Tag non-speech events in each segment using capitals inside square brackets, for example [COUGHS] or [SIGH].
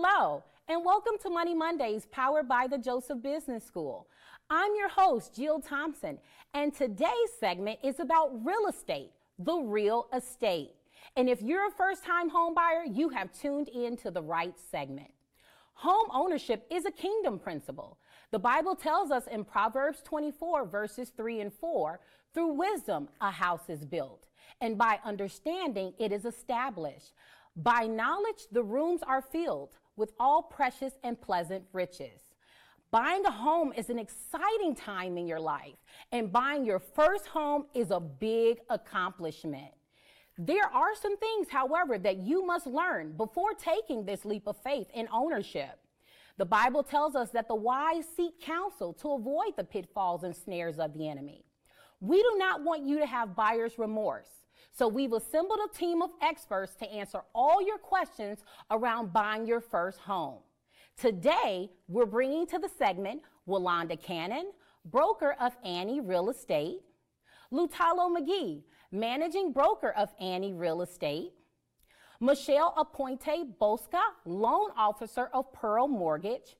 Hello, and welcome to Money Mondays powered by the Joseph Business School. I'm your host, Jill Thompson, and today's segment is about real estate, the real estate. And if you're a first time home buyer, you have tuned in to the right segment. Home ownership is a kingdom principle. The Bible tells us in Proverbs 24, verses 3 and 4 through wisdom, a house is built, and by understanding, it is established. By knowledge, the rooms are filled with all precious and pleasant riches. Buying a home is an exciting time in your life, and buying your first home is a big accomplishment. There are some things, however, that you must learn before taking this leap of faith in ownership. The Bible tells us that the wise seek counsel to avoid the pitfalls and snares of the enemy. We do not want you to have buyer's remorse. So we've assembled a team of experts to answer all your questions around buying your first home. Today, we're bringing to the segment Walanda Cannon, broker of Annie Real Estate, Lutalo McGee, managing broker of Annie Real Estate, Michelle Aponte Bosca, loan officer of Pearl Mortgage,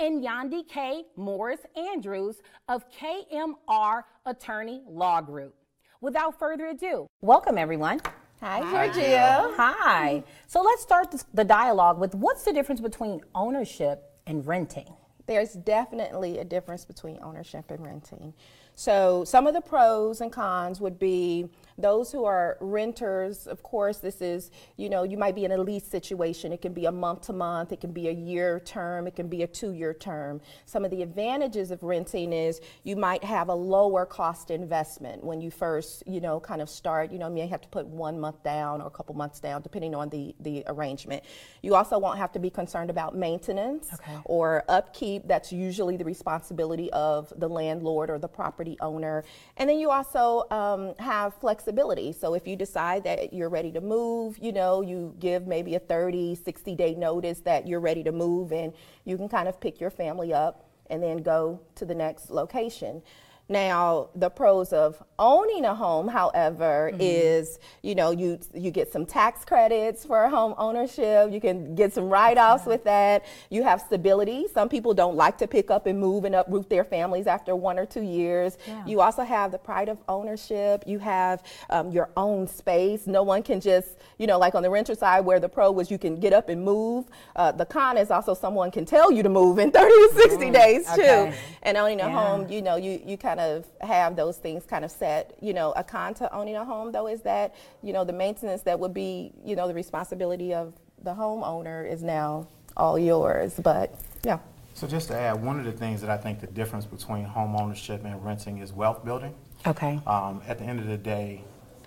and Yandi K. Morris Andrews of KMR Attorney Law Group. Without further ado, welcome everyone. Hi, Georgia. Hi. So let's start the dialogue with what's the difference between ownership and renting? There's definitely a difference between ownership and renting. So, some of the pros and cons would be those who are renters, of course, this is, you know, you might be in a lease situation. It can be a month to month, it can be a year term, it can be a two year term. Some of the advantages of renting is you might have a lower cost investment when you first, you know, kind of start. You know, you may have to put one month down or a couple months down, depending on the, the arrangement. You also won't have to be concerned about maintenance okay. or upkeep. That's usually the responsibility of the landlord or the property owner. And then you also um, have flexibility flexibility. So if you decide that you're ready to move, you know, you give maybe a 30, 60 day notice that you're ready to move and you can kind of pick your family up and then go to the next location. Now, the pros of owning a home, however, mm-hmm. is you know you you get some tax credits for home ownership. You can get some write-offs with that. You have stability. Some people don't like to pick up and move and uproot their families after one or two years. Yeah. You also have the pride of ownership. You have um, your own space. No one can just you know like on the renter side where the pro was you can get up and move. Uh, the con is also someone can tell you to move in 30 to 60 mm, days too. Okay. And owning a yeah. home, you know, you you kind of have those things kind of set. You know, a con to owning a home though is that, you know, the maintenance that would be, you know, the responsibility of the homeowner is now all yours. But yeah. So just to add, one of the things that I think the difference between home ownership and renting is wealth building. Okay. Um, at the end of the day,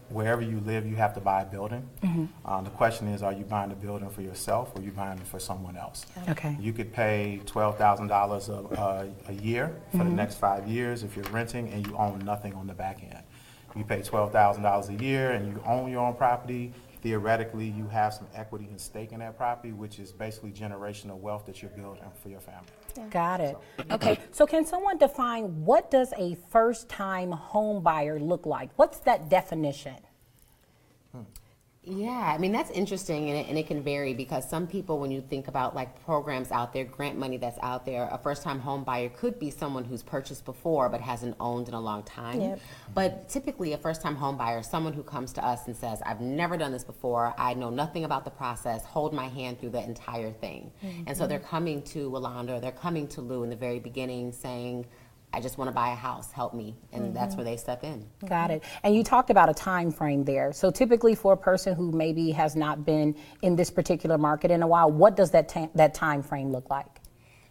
wherever you live, you have to buy a building. Um, the question is, are you buying the building for yourself or are you buying it for someone else? Okay. You could pay twelve thousand dollars a a year for the mm-hmm. next five years if you're renting and you own nothing on the back end. You pay twelve thousand dollars a year and you own your own property. Theoretically, you have some equity and stake in that property, which is basically generational wealth that you're building for your family. Got it. Okay, so can someone define what does a first-time home buyer look like? What's that definition? Hmm. Yeah, I mean that's interesting, and it, and it can vary because some people, when you think about like programs out there, grant money that's out there, a first-time home buyer could be someone who's purchased before but hasn't owned in a long time. Yep. But typically, a first-time home buyer is someone who comes to us and says, "I've never done this before. I know nothing about the process. Hold my hand through the entire thing." Mm-hmm. And so they're coming to Walanda, they're coming to Lou in the very beginning, saying I just want to buy a house, help me. And mm-hmm. that's where they step in. Got it. And you talked about a time frame there. So typically for a person who maybe has not been in this particular market in a while, what does that ta- that time frame look like?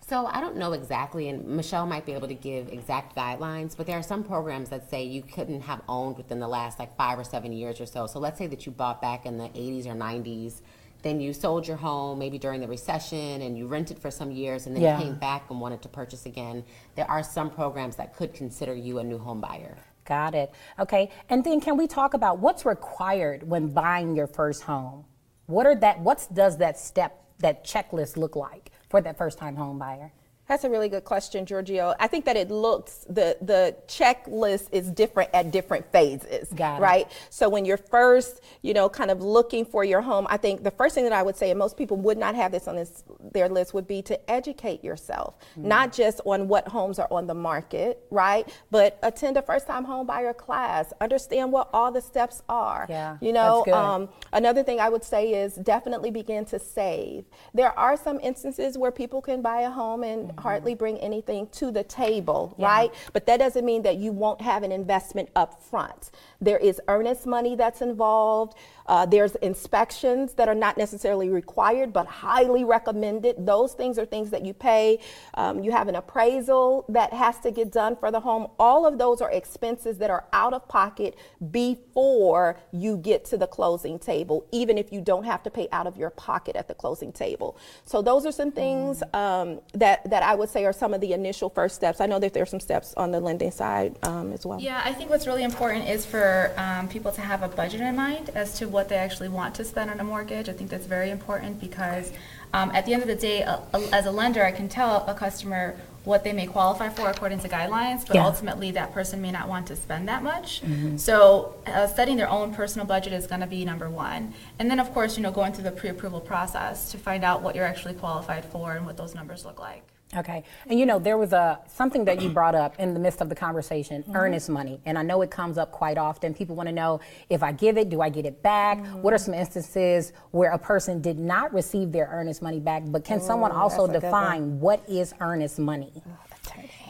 So I don't know exactly, and Michelle might be able to give exact guidelines, but there are some programs that say you couldn't have owned within the last like five or seven years or so. So let's say that you bought back in the 80s or 90s then you sold your home maybe during the recession and you rented for some years and then yeah. came back and wanted to purchase again. There are some programs that could consider you a new home buyer. Got it. Okay. And then can we talk about what's required when buying your first home? What are that what does that step that checklist look like for that first time home buyer? That's a really good question, Giorgio. I think that it looks the the checklist is different at different phases, Got it. right? So when you're first, you know, kind of looking for your home, I think the first thing that I would say, and most people would not have this on this their list, would be to educate yourself, Mm. not just on what homes are on the market, right? But attend a first-time home buyer class, understand what all the steps are. Yeah, you know, um, another thing I would say is definitely begin to save. There are some instances where people can buy a home and hardly bring anything to the table. Yeah. right? But that doesn't mean that you won't have an investment up front. There is earnest money that's involved. Uh, there's inspections that are not necessarily required but highly recommended. Those things are things that you pay. Um, you have an appraisal that has to get done for the home. All of those are expenses that are out of pocket before you get to the closing table, even if you don't have to pay out of your pocket at the closing table. So those are some things um, that that I would say are some of the initial first steps. I know that there are some steps on the lending side um, as well. Yeah, I think what's really important is for um, people to have a budget in mind as to what they actually want to spend on a mortgage. I think that's very important because um, at the end of the day, a, a- as a lender, I can tell a customer what they may qualify for according to guidelines, but Yeah. ultimately that person may not want to spend that much. So uh, setting their own personal budget is going to be number one. And then, of course, you know, going through the pre-approval process to find out what you're actually qualified for and what those numbers look like. Okay. And you know, there was a something that you brought up in the midst of the conversation, Mm-hmm. earnest money. And I know it comes up quite often. People want to know if I give it, do I get it back? Mm-hmm. What are some instances where a person did not receive their earnest money back, but can someone also that's a good define what is earnest money?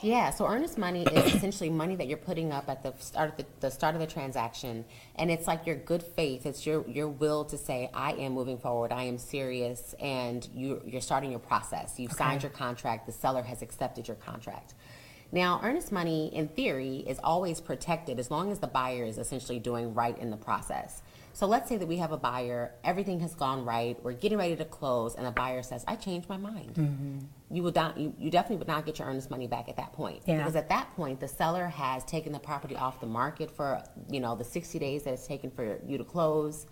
Yeah, so earnest money is essentially money that you're putting up at the start of the, the start of the transaction, and it's like your good faith. It's your your will to say, I am moving forward. I am serious, and you you're starting your process. You've signed your contract. The seller has accepted your contract. Now, earnest money, in theory, is always protected as long as the buyer is essentially doing right in the process. So let's say that we have a buyer, everything has gone right, we're getting ready to close, and the buyer says, I changed my mind. You would not, you, you definitely would not get your earnest money back at that point. Yeah. Because at that point, the seller has taken the property off the market for, you know, the 60 days that it's taken for you to close.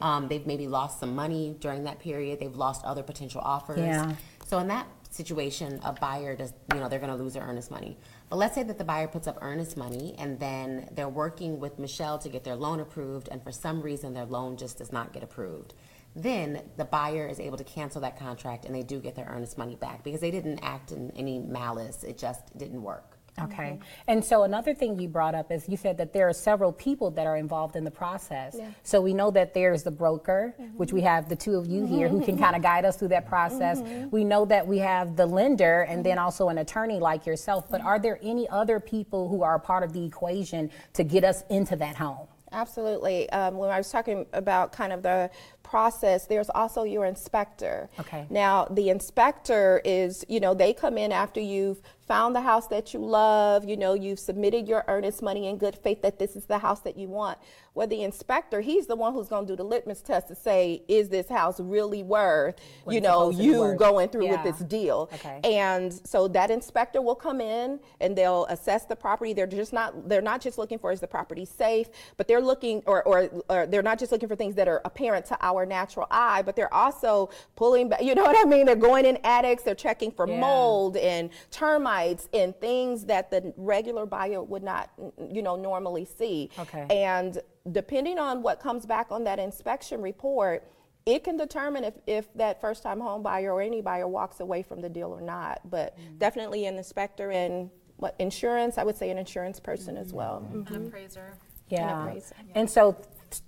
Um, they've maybe lost some money during that period. They've lost other potential offers. Yeah. So in that situation, a buyer does, you know, they're going to lose their earnest money. But let's say that the buyer puts up earnest money and then they're working with Michelle to get their loan approved, and for some reason their loan just does not get approved. Then the buyer is able to cancel that contract and they do get their earnest money back because they didn't act in any malice. It just didn't work. Okay. Mm-hmm. And so another thing you brought up is you said that there are several people that are involved in the process. So we know that there's the broker, mm-hmm. which we have the two of you here who can mm-hmm. kind of guide us through that process. We know that we have the lender and then also an attorney like yourself. But are there any other people who are part of the equation to get us into that home? Absolutely. Um, when I was talking about kind of the process, there's also your inspector. Okay. Now, the inspector is, you know, they come in after you've found the house that you love, you know, you've submitted your earnest money in good faith that this is the house that you want. Well, the inspector, he's the one who's going to do the litmus test to say, is this house really worth, you know, supposed to be you going through with this deal? Okay. And so that inspector will come in and they'll assess the property. They're just not they're not just looking for is the property safe, but they're looking or, or, or they're not just looking for things that are apparent to our natural eye, but they're also pulling back. You know what I mean? They're going in attics. They're checking for Yeah. mold and termites and things that the regular buyer would not, you know, normally see. Okay. And depending on what comes back on that inspection report, it can determine if, if that first time home buyer or any buyer walks away from the deal or not. But mm-hmm. definitely an inspector and what insurance, I would say an insurance person as mm-hmm. well. Mm-hmm. An appraiser. Yeah. appraiser. And so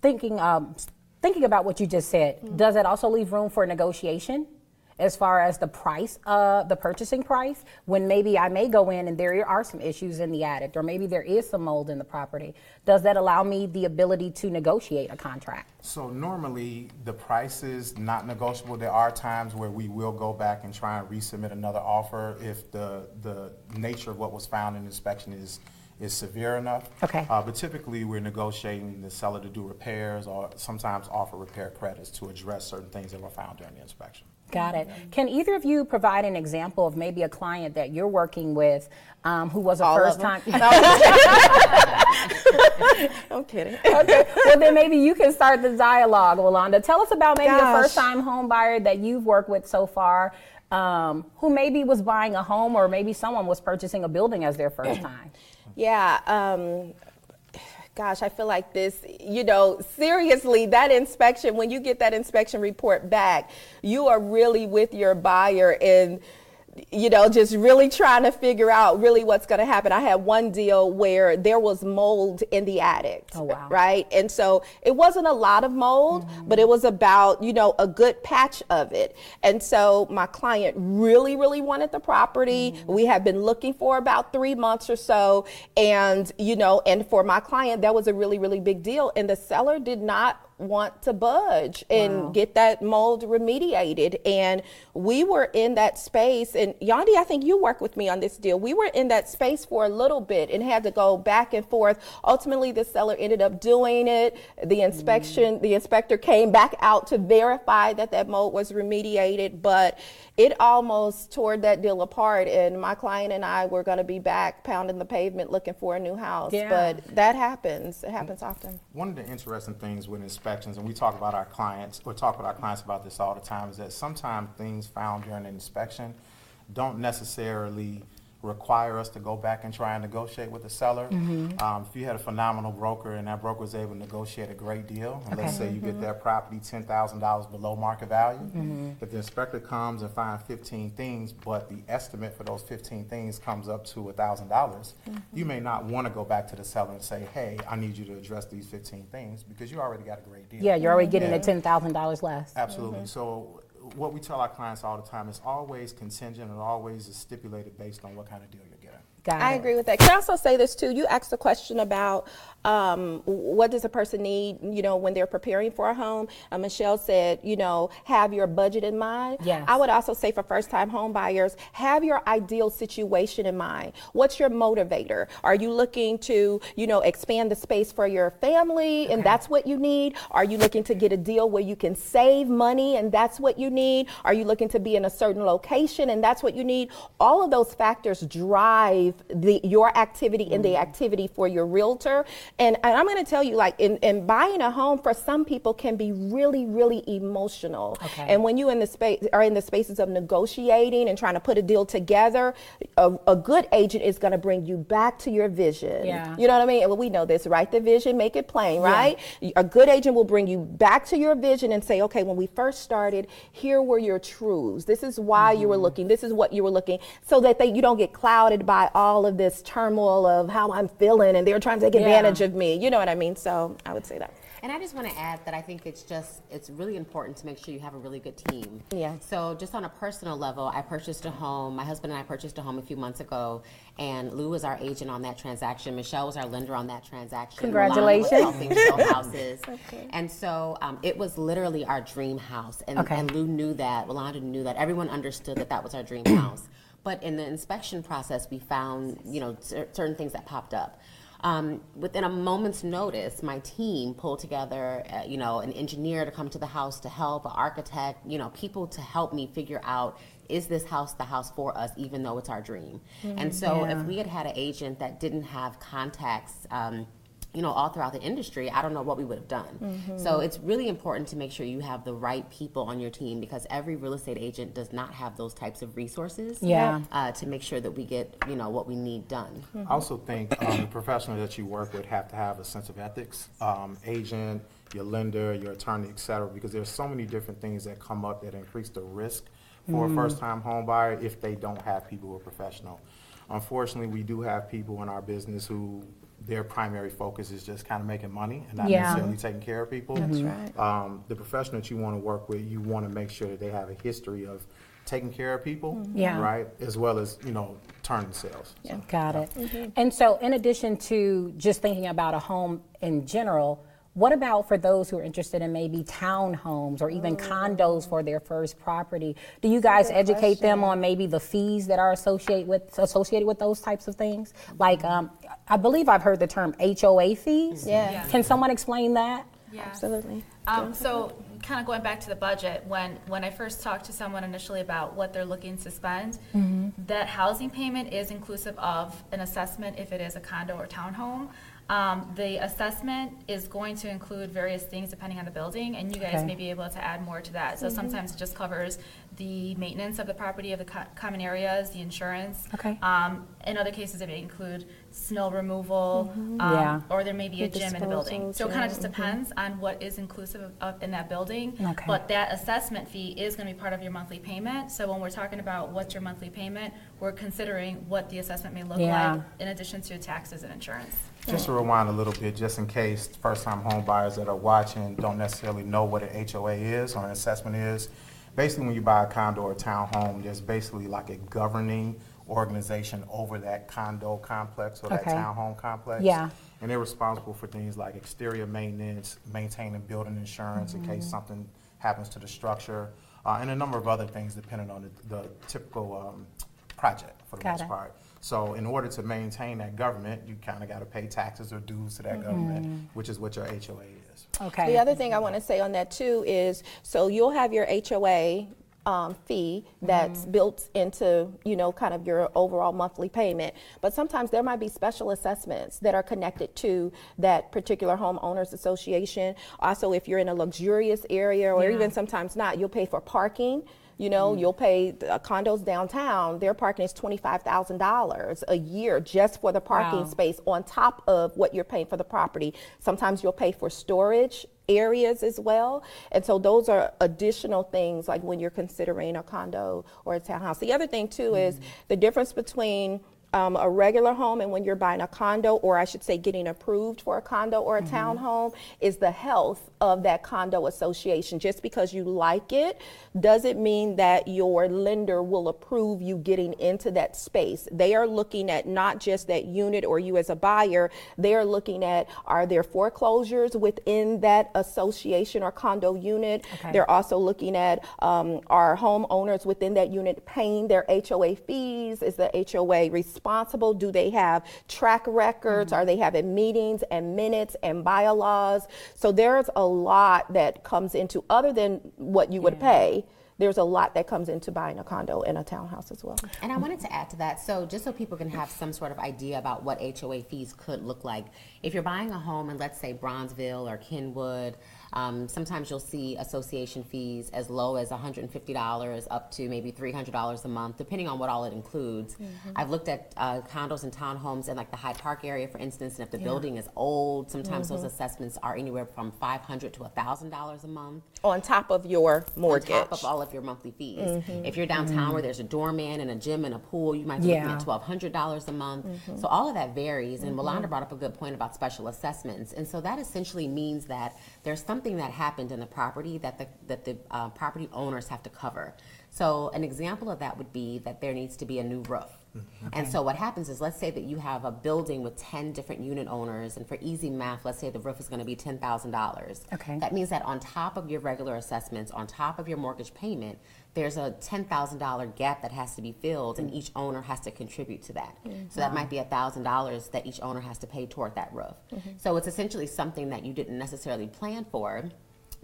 thinking um, thinking about what you just said, does it also leave room for negotiation as far as the price, uh, the purchasing price? When maybe I may go in and there are some issues in the attic, or maybe there is some mold in the property. Does that allow me the ability to negotiate a contract? So normally, the price is not negotiable. There are times where we will go back and try and resubmit another offer if the, the nature of what was found in inspection is, is severe enough. Okay. Uh, But typically, we're negotiating the seller to do repairs or sometimes offer repair credits to address certain things that were found during the inspection. Got it. Can either of you provide an example of maybe a client that you're working with um, who was a All of first them. time? [LAUGHS] [LAUGHS] I'm kidding. okay. Well, then maybe you can start the dialogue, Rolanda. Tell us about maybe a first-time home buyer that you've worked with so far. um, who maybe was buying a home or maybe someone was purchasing a building as their first [CLEARS THROAT] time? Yeah. Um, gosh, I feel like this, you know, seriously, that inspection, when you get that inspection report back, you are really with your buyer and you know, just really trying to figure out really what's going to happen. I had one deal where there was mold in the attic. Oh, wow. Right. And so it wasn't a lot of mold, Mm-hmm. but it was about, you know, a good patch of it. And so my client really, really wanted the property. Mm-hmm. We had been looking for about three months or so. And, you know, and for my client, that was a really, really big deal. And the seller did not want to budge and Wow. get that mold remediated. And we were in that space. And Yandi, I think you worked with me on this deal. We were in that space for a little bit and had to go back and forth. Ultimately, the seller ended up doing it. The mm. inspection, the inspector came back out to verify that that mold was remediated, but it almost tore that deal apart. And my client and I were going to be back pounding the pavement looking for a new house. Yeah. But that happens. It happens often. One of the interesting things with inspections, and we talk about our clients, or talk with our clients about this all the time, is that sometimes things found during an inspection don't necessarily require us to go back and try and negotiate with the seller. Mm-hmm. Um, if you had a phenomenal broker and that broker was able to negotiate a great deal, and let's say you get mm-hmm. that property ten thousand dollars below market value, mm-hmm. if the inspector comes and finds fifteen things, but the estimate for those fifteen things comes up to thousand dollars, you may not want to go back to the seller and say, hey, I need you to address these fifteen things, because you already got a great deal. Yeah, you're already getting the ten thousand dollars less. Absolutely. So what we tell our clients all the time is always contingent and always is stipulated based on what kind of deal you're getting. Got I it. agree with that. Can I also say this too? You asked a question about um, what does a person need, you know, when they're preparing for a home. Uh, Michelle said, you know, have your budget in mind. Yes. I would also say for first-time home buyers, have your ideal situation in mind. What's your motivator? Are you looking to, you know, expand the space for your family, and that's what you need? Are you looking to get a deal where you can save money, and that's what you need? Are you looking to be in a certain location, and that's what you need? All of those factors drive the your activity and the activity for your realtor. And, and I'm going to tell you, like, in, in buying a home for some people can be really, really emotional. Okay. And when you in the space are in the spaces of negotiating and trying to put a deal together, a, a good agent is going to bring you back to your vision. Yeah. You know what I mean? Well, we know this. Write the vision, make it plain, right? Yeah. A good agent will bring you back to your vision and say, okay, when we first started, here were your truths. This is why you were Mm-hmm. looking. This is what you were looking, so that they, you don't get clouded by all of this turmoil of how I'm feeling and they're trying to take Yeah. advantage of me. You know what I mean? So I would say that. And I just want to add that I think it's just it's really important to make sure you have a really good team. Yeah. So just on a personal level, I purchased a home. My husband and I purchased a home a few months ago, and Lou was our agent on that transaction. Michelle was our lender on that transaction. Congratulations. Milana was helping show houses. [LAUGHS] And so um, it was literally our dream house, and, Okay. and Lou knew that. Rolanda knew that. Everyone understood that that was our dream house. But in the inspection process, we found you know cer- certain things that popped up. Um, within a moment's notice, my team pulled together, uh, you know, an engineer to come to the house to help, an architect, you know, people to help me figure out is this house the house for us, even though it's our dream. and so, Yeah. if we had had an agent that didn't have contacts. Um, you know, all throughout the industry, I don't know what we would have done. So it's really important to make sure you have the right people on your team because every real estate agent does not have those types of resources. Yeah. Uh, to make sure that we get, you know, what we need done. I also think um, the professionals that you work with have to have a sense of ethics. Um, agent, your lender, your attorney, et cetera, because there's so many different things that come up that increase the risk for a first-time home buyer if they don't have people who are professional. Unfortunately, we do have people in our business who their primary focus is just kind of making money and not Yeah. necessarily taking care of people. That's mm-hmm. right. Um, the professional that you want to work with, you want to make sure that they have a history of taking care of people, mm-hmm. Yeah. right, as well as you know turning sales. So, Got it. Mm-hmm. And so, in addition to just thinking about a home in general, what about for those who are interested in maybe townhomes or even condos for their first property? Do you guys educate them on maybe the fees that are associated with associated with those types of things? Like, um, I believe I've heard the term HOA fees. Yeah. Yeah. Can someone explain that? Yeah. Absolutely. Um, so kind of going back to the budget, when, when I first talked to someone initially about what they're looking to spend, that housing payment is inclusive of an assessment if it is a condo or townhome. Um, the assessment is going to include various things depending on the building, and you guys Okay. may be able to add more to that. So sometimes it just covers the maintenance of the property, of the co- common areas, the insurance. Okay. Um, in other cases, it may include snow removal, um, Yeah. or there may be a The gym in the building. disposal So it kind of gym, just depends on what is inclusive of- of, in that building. Okay. But that assessment fee is gonna be part of your monthly payment. So when we're talking about what's your monthly payment, we're considering what the assessment may look Yeah. like in addition to taxes and insurance. Just to rewind a little bit, just in case first-time home buyers that are watching don't necessarily know what an HOA is or an assessment is. Basically, when you buy a condo or townhome, there's basically like a governing organization over that condo complex or that Okay. townhome complex. Yeah. And they're responsible for things like exterior maintenance, maintaining building insurance in case something happens to the structure, uh, and a number of other things depending on the, the typical, um, project for the Got most it. part. So in order to maintain that government, you kind of got to pay taxes or dues to that government, which is what your HOA is. Okay. The other thing I want to say on that too is, so you'll have your HOA um, fee that's built into, you know, kind of your overall monthly payment. But sometimes there might be special assessments that are connected to that particular homeowners association. Also, if you're in a luxurious area or even sometimes not, you'll pay for parking. You know, you'll pay uh, condos downtown. Their parking is twenty-five thousand dollars a year just for the parking Wow. space on top of what you're paying for the property. Sometimes you'll pay for storage areas as well. And so those are additional things like when you're considering a condo or a townhouse. The other thing too is the difference between um, a regular home and when you're buying a condo, or I should say getting approved for a condo or a townhome, is the health of that condo association. Just because you like it doesn't mean that your lender will approve you getting into that space. They are looking at not just that unit or you as a buyer, they are looking at are there foreclosures within that association or condo unit? Okay. They're also looking at um, are homeowners within that unit paying their HOA fees? Is the HOA responsible? Responsible do they have track records? Mm-hmm. Are they having meetings and minutes and bylaws? So there's a lot that comes into other than what you would pay. There's a lot that comes into buying a condo and a townhouse as well. And I wanted to add to that, so just so people can have some sort of idea about what HOA fees could look like. If you're buying a home in, let's say, Bronzeville or Kenwood, um, sometimes you'll see association fees as low as $150 up to maybe $300 a month, depending on what all it includes. Mm-hmm. I've looked at uh, condos and townhomes in like the Hyde Park area, for instance, and if the building is old, sometimes those mm-hmm. assessments are anywhere from $500 to $1,000 a month On top of your mortgage. on top of all of your monthly fees. Mm-hmm. If you're downtown where there's a doorman and a gym and a pool, you might be looking at twelve hundred dollars a month. So all of that varies. And Rolanda brought up a good point about special assessments. And so that essentially means that there's something that happened in the property that the that the uh, property owners have to cover. So an example of that would be that there needs to be a new roof. And so what happens is, let's say that you have a building with 10 different unit owners, and for easy math, let's say the roof is going to be $10,000. Okay. That means that on top of your regular assessments, on top of your mortgage payment, there's a $10,000 gap that has to be filled, and each owner has to contribute to that. So that might be $1,000 that each owner has to pay toward that roof. So it's essentially something that you didn't necessarily plan for.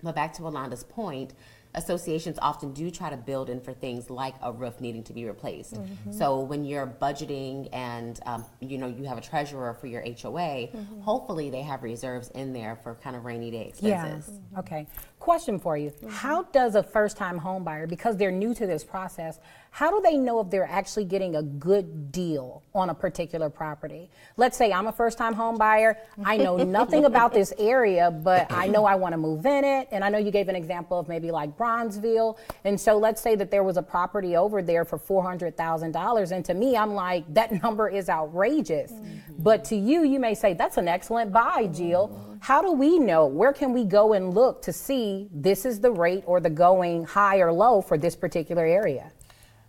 But back to Yolanda's point, associations often do try to build in for things like a roof needing to be replaced. So when you're budgeting and um, you know you have a treasurer for your HOA, hopefully they have reserves in there for kind of rainy day expenses. Yeah. expenses. Okay. Question for you. Mm-hmm. How does a first time home buyer, because they're new to this process, how do they know if they're actually getting a good deal on a particular property? Let's say I'm a first time home buyer. I know [LAUGHS] nothing about this area, but I know I want to move in it. And I know you gave an example of maybe like Bronzeville. And so let's say that there was a property over there for $400,000. And to me, I'm like, that [LAUGHS] number is outrageous. Mm-hmm. But to you, you may say, that's an excellent buy, Jill. How do we know? Where can we go and look to see this is the rate or the going high or low for this particular area?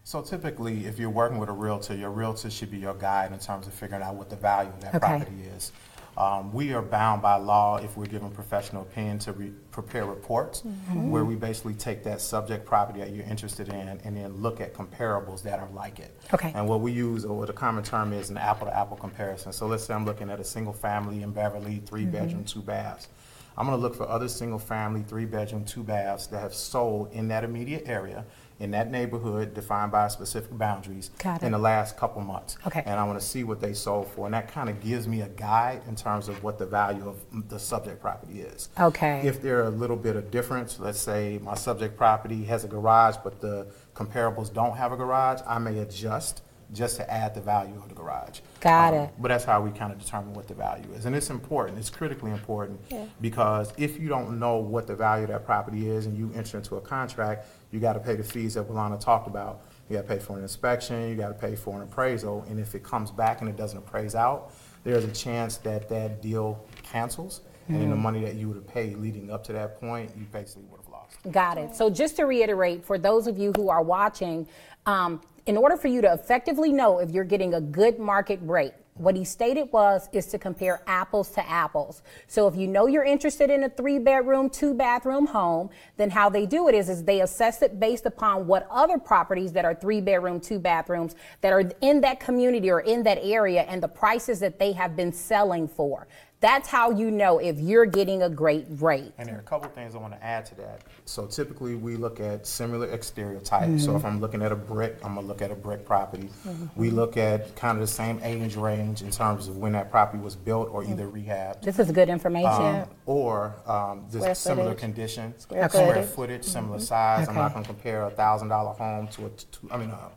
So typically, if you're working with a realtor, your realtor should be your guide in terms of figuring out what the value of that Okay. property is. Um, we are bound by law if we're given professional opinion to re- prepare reports where we basically take that subject property that you're interested in and then look at comparables that are like it. Okay. And what we use, or what the common term is, an apple-to-apple comparison. So let's say I'm looking at a single family in Beverly, three bedroom, two baths. I'm gonna look for other single-family, three-bedroom, two baths that have sold in that immediate area, in that neighborhood defined by specific boundaries. Got it. In the last couple months. Okay. And I wanna see what they sold for, and that kinda gives me a guide in terms of what the value of the subject property is. Okay. If there are a little bit of difference, let's say my subject property has a garage, but the comparables don't have a garage, I may adjust just to add the value of the garage. Got Um, it. But that's how we kind of determine what the value is. And it's important, it's critically important, because if you don't know what the value of that property is and you enter into a contract, you gotta pay the fees that Wilana talked about. You gotta pay for an inspection, you gotta pay for an appraisal, and if it comes back and it doesn't appraise out, there's a chance that that deal cancels, and Mm-hmm. then the money that you would have paid leading up to that point, you basically would have lost. Got it. So just to reiterate, for those of you who are watching, um, in order for you to effectively know if you're getting a good market rate, what he stated was is to compare apples to apples. So if you know you're interested in a three bedroom, two bathroom home, then how they do it is is they assess it based upon what other properties that are three bedroom, two bathrooms that are in that community or in that area and the prices that they have been selling for. That's how you know if you're getting a great rate. And there are a couple things I want to add to that. So typically, we look at similar exterior type. So if mm-hmm. I'm looking at a brick, I'm gonna look at a brick property. Mm-hmm. We look at kind of the same age range in terms of when that property was built or either mm-hmm. rehabbed. This is good information. um, Or um, Square similar footage. condition. Square Square footage. footage, similar size. I'm not gonna compare a thousand dollar home to a, t- two- I mean, a,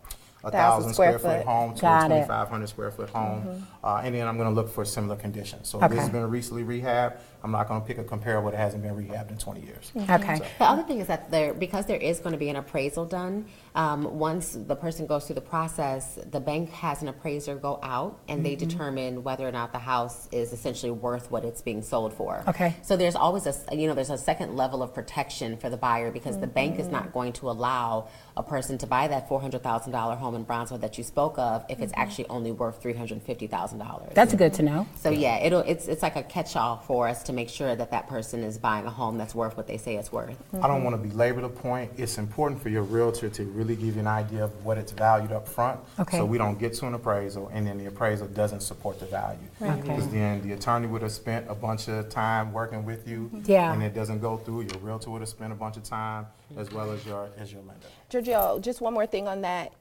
a Thousand thousand square square foot foot. home to Got a twenty-five hundred square foot home. Uh, and then I'm gonna look for similar conditions. So if this has Okay. been recently rehabbed, I'm not gonna pick a comparable that hasn't been rehabbed in twenty years. Okay. The other thing is that there, because there is going to be an appraisal done, um, once the person goes through the process, the bank has an appraiser go out and they determine whether or not the house is essentially worth what it's being sold for. Okay. So there's always a, s- you know, there's a second level of protection for the buyer because the bank is not going to allow a person to buy that four hundred thousand dollar home in Bronzeville that you spoke of if it's actually only worth three hundred and fifty thousand dollars. That's good to know. So yeah, it'll, it's, it's like a catch-all for us to make sure that that person is buying a home that's worth what they say it's worth. I don't want to belabor the point. It's important for your realtor to really give you an idea of what it's valued up front. Okay. So we don't get to an appraisal and then the appraisal doesn't support the value. Because then the attorney would have spent a bunch of time working with you. Yeah. And it doesn't go through. Your realtor would have spent a bunch of time as well as your, as your lender. Giorgio, just one more thing on that.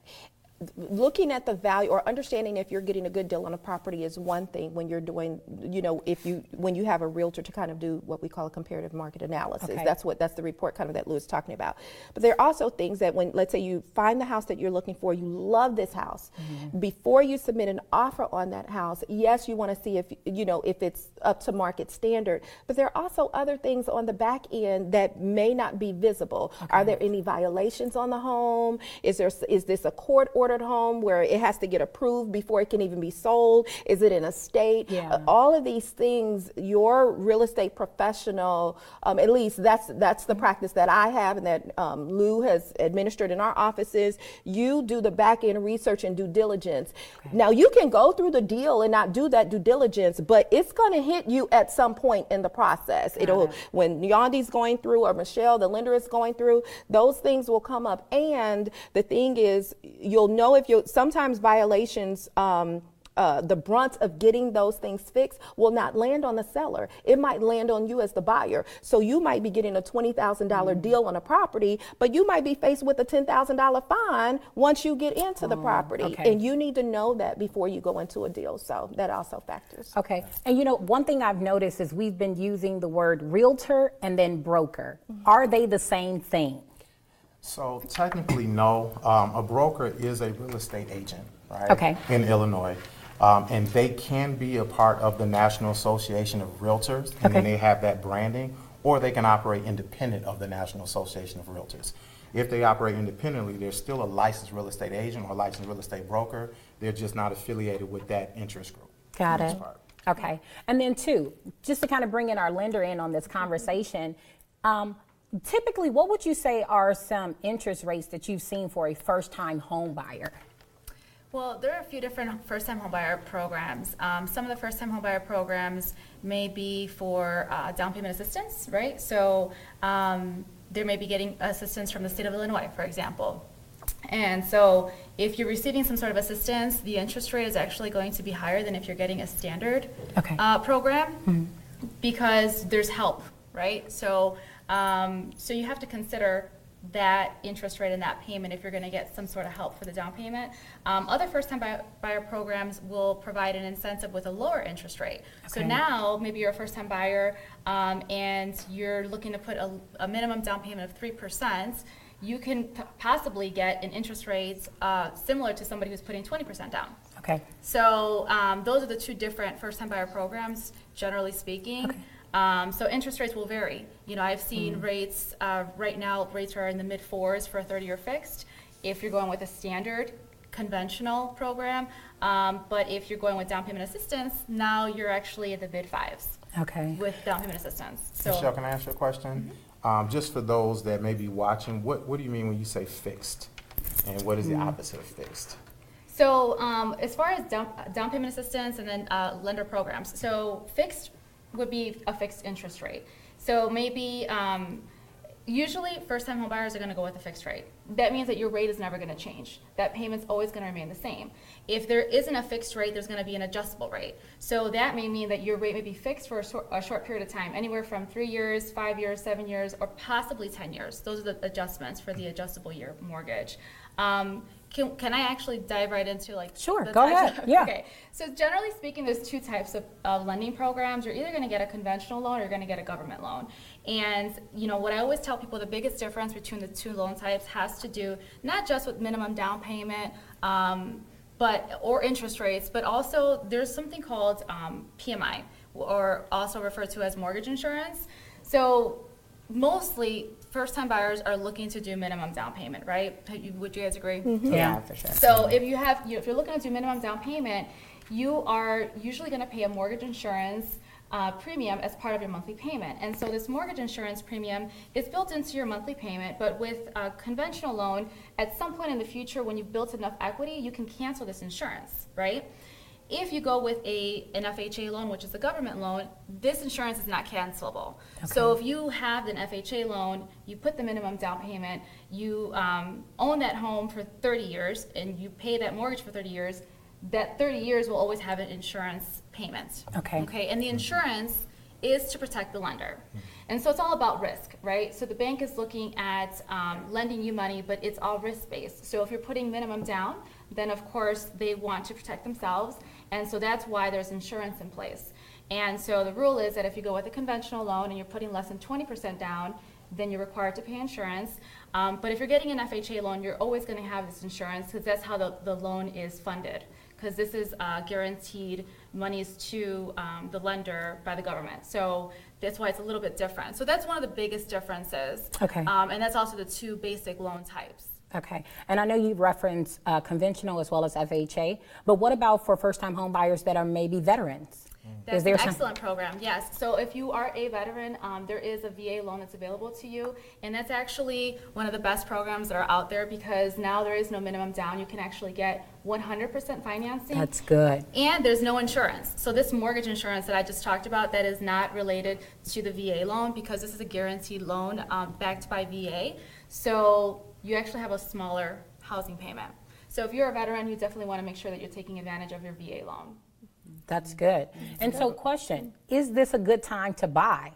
Looking at the value or understanding if you're getting a good deal on a property is one thing when you're doing, you know, if you, when you have a realtor to kind of do what we call a comparative market analysis. Okay. That's what, that's the report kind of that Lou is talking about. But there are also things that when, let's say you find the house that you're looking for, you love this house. Mm-hmm. Before you submit an offer on that house, yes, you want to see if, you know, if it's up to market standard. But there are also other things on the back end that may not be visible. Are there any violations on the home? Is there is this a court ordered home where it has to get approved before it can even be sold? Is it in a state? Yeah. Uh, all of these things, your real estate professional, um, at least that's that's the practice that I have and that um, Lou has administered in our offices. You do the back end research and due diligence. Now you can go through the deal and not do that due diligence, but it's going to hit you at some point in the process. It'll when Yandi's going through or Michelle, the lender is going through, those things will come up. And the thing is, you'll know if you sometimes violations. Um, uh, the brunt of getting those things fixed will not land on the seller. It might land on you as the buyer. So you might be getting a $20,000 Mm-hmm. deal on a property, but you might be faced with a $10,000 fine once you get into the property. Oh, okay. And you need to know that before you go into a deal. So that also factors. Okay. And you know, one thing I've noticed is we've been using the word realtor and then broker. Are they the same thing? So technically, no. Um, a broker is a real estate agent, right? Okay. In Illinois. Um, and they can be a part of the National Association of Realtors, and then Okay. they have that branding, or they can operate independent of the National Association of Realtors. If they operate independently, they're still a licensed real estate agent or licensed real estate broker. They're just not affiliated with that interest group. for Got it. part. Okay. And then, two, just to kind of bring in our lender in on this conversation, um, typically, what would you say are some interest rates that you've seen for a first time home buyer? Well, there are a few different first-time homebuyer programs. Um, some of the first-time homebuyer programs may be for uh, down payment assistance, right? So um, they may be getting assistance from the state of Illinois, for example. And so if you're receiving some sort of assistance, the interest rate is actually going to be higher than if you're getting a standard Okay. uh, program because there's help, right? So, um, so you have to consider that interest rate and that payment if you're going to get some sort of help for the down payment. Um, other first-time buyer, buyer programs will provide an incentive with a lower interest rate. So Okay. now, maybe you're a first-time buyer um, and you're looking to put a, a minimum down payment of three percent. You can p- possibly get an interest rate uh, similar to somebody who's putting twenty percent down. Okay. So um, those are the two different first-time buyer programs, generally speaking. Um, so interest rates will vary. You know, I've seen rates, uh, right now, rates are in the mid-fours for a 30-year fixed. If you're going with a standard conventional program, um, but if you're going with down payment assistance, now you're actually at the mid-fives Okay. with down payment assistance. Michelle, can I ask you a question? Um, just for those that may be watching, what, what do you mean when you say fixed? And what is the opposite of fixed? So, um, as far as down, down payment assistance and then uh, lender programs, so fixed would be a fixed interest rate. So maybe um, usually first-time home buyers are going to go with a fixed rate. That means that your rate is never going to change. That payment's always going to remain the same. If there isn't a fixed rate, there's going to be an adjustable rate. So that may mean that your rate may be fixed for a short, a short period of time, anywhere from three years, five years, seven years, or possibly 10 years. Those are the adjustments for the adjustable year mortgage. Um, can, can I actually dive right into like? Sure, go ahead, of- yeah. Okay, so generally speaking, there's two types of, lending programs. You're either gonna get a conventional loan or you're gonna get a government loan. And, you know, what I always tell people, the biggest difference between the two loan types has to do not just with minimum down payment, um, but, or interest rates, but also there's something called, um, PMI, or also referred to as mortgage insurance. So mostly, first-time buyers are looking to do minimum down payment, right? Would you guys agree? Yeah, for sure. So if you have, you- if you're looking to do minimum down payment, you are usually gonna pay a mortgage insurance uh, premium as part of your monthly payment. And so this mortgage insurance premium is built into your monthly payment, but with a conventional loan, at some point in the future, when you've built enough equity, you can cancel this insurance, right? If you go with a, an FHA loan, which is a government loan, this insurance is not cancelable. So if you have an FHA loan, you put the minimum down payment, you um, own that home for 30 years, and you pay that mortgage for 30 years, that 30 years will always have an insurance payment. Okay. Okay, and the insurance is to protect the lender. And so it's all about risk, right? So the bank is looking at um, lending you money, but it's all risk-based. So if you're putting minimum down, then of course they want to protect themselves, and so that's why there's insurance in place. And so the rule is that if you go with a conventional loan and you're putting less than 20% down, then you're required to pay insurance. Um, but if you're getting an FHA loan, you're always going to have this insurance because that's how the, the loan is funded. Because this is uh, guaranteed monies to um, the lender by the government. So that's why it's a little bit different. So that's one of the biggest differences. Okay. Um, and that's also the two basic loan types. Okay. And I know you referenced uh, conventional as well as FHA, but what about for first-time home buyers that are maybe veterans? That's Is there an some- excellent program, yes. So if you are a veteran, um, there is a VA loan that's available to you. And that's actually one of the best programs that are out there because now there is no minimum down. You can actually get 100% financing. That's good. And there's no insurance. So this mortgage insurance that I just talked about, that is not related to the VA loan because this is a guaranteed loan um, backed by VA. So you actually have a smaller housing payment. So if you're a veteran, you definitely want to make sure that you're taking advantage of your VA loan. That's good. And so question, is this a good time to buy?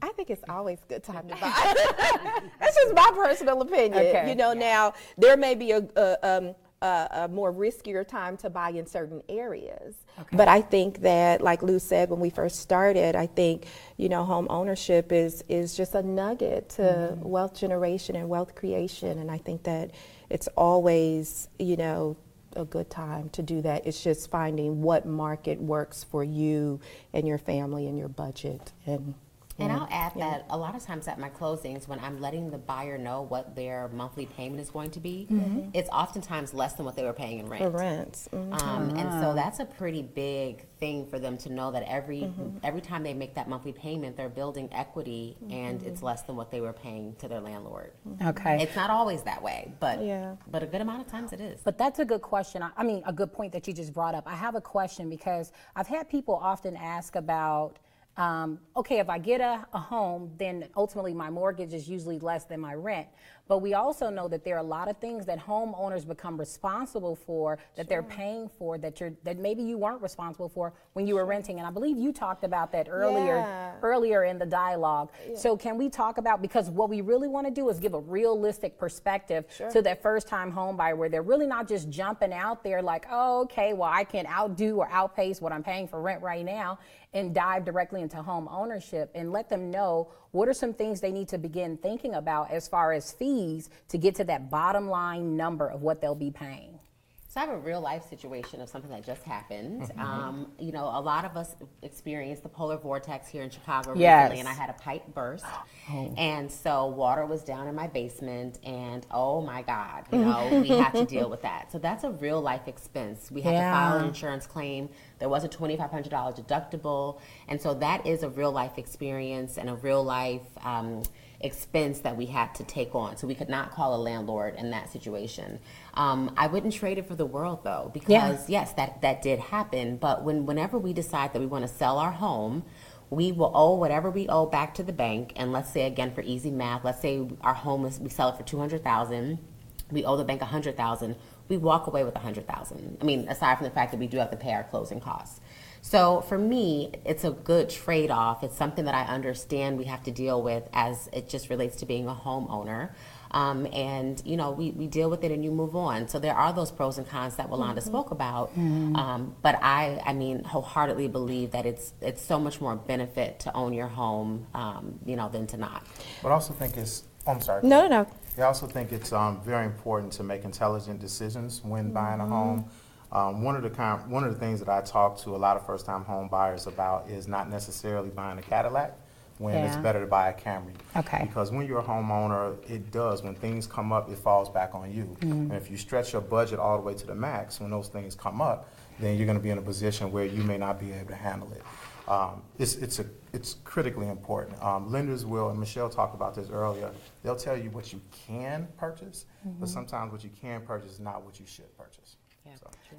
I think it's always a good time to buy. [LAUGHS] [LAUGHS] That's just my personal opinion. Okay. You know, now there may be a, a, um, a, a more riskier time to buy in certain areas. But I think that, like Lou said when we first started, I think you know home ownership is is just a nugget to mm-hmm. wealth generation and wealth creation, and I think that it's always you know a good time to do that. It's just finding what market works for you and your family and your budget and. And mm-hmm. I'll add that a lot of times at my closings, when I'm letting the buyer know what their monthly payment is going to be, mm-hmm. it's oftentimes less than what they were paying in rent. For rents. mhm. Um, and so ah. that's a pretty big thing for them to know that every mm-hmm. every time they make that monthly payment, they're building equity, and it's less than what they were paying to their landlord. Okay. It's not always that way, but Yeah. but a good amount of times it is. But that's a good question. I- I mean, a good point that you just brought up. I have a question because I've had people often ask about um, okay, if I get a, a home, then ultimately my mortgage is usually less than my rent. But we also know that there are a lot of things that homeowners become responsible for that they're paying for that you're that maybe you weren't responsible for when you were renting. And I believe you talked about that earlier Yeah. earlier in the dialogue. So can we talk about because what we really want to do is give a realistic perspective to that first time home buyer where they're really not just jumping out there like, oh, okay, well I can outdo or outpace what I'm paying for rent right now and dive directly into home ownership and let them know what are some things they need to begin thinking about as far as fees to get to that bottom line number of what they'll be paying. So I have a real life situation of something that just happened. Mm-hmm. Um, you know, a lot of us experienced the polar vortex here in Chicago Yes. recently, and I had a pipe burst, and so water was down in my basement, and oh my God, you [LAUGHS] know, we had to deal with that. So that's a real life expense. We had to file an insurance claim. There was a twenty five hundred dollar deductible, and so that is a real life experience and a real life. Um, expense that we had to take on. So we could not call a landlord in that situation. Um, I wouldn't trade it for the world though, because yes, that, that did happen. But when whenever we decide that we want to sell our home, we will owe whatever we owe back to the bank. And let's say again for easy math, let's say our home is we sell it for two hundred thousand, we owe the bank a hundred thousand, we walk away with a hundred thousand. I mean, aside from the fact that we do have to pay our closing costs. So for me, it's a good trade off. It's something that I understand we have to deal with as it just relates to being a homeowner. Um, and you know, we, we deal with it and you move on. So there are those pros and cons that Walanda spoke about. Um, but I, I mean, wholeheartedly believe that it's it's so much more benefit to own your home, um, you know, than to not. But I also think it's, oh, I'm sorry. No, no, no. I also think it's um, very important to make intelligent decisions when buying a home. Um, one of the kind, one of the things that I talk to a lot of first-time home buyers about is not necessarily buying a Cadillac when it's better to buy a Camry. Okay. Because when you're a homeowner, it does. When things come up, it falls back on you. And if you stretch your budget all the way to the max, when those things come up, then you're going to be in a position where you may not be able to handle it. Um, it's it's a it's critically important. Um, lenders will, and Michelle talked about this earlier. They'll tell you what you can purchase, but sometimes what you can purchase is not what you should. Yeah.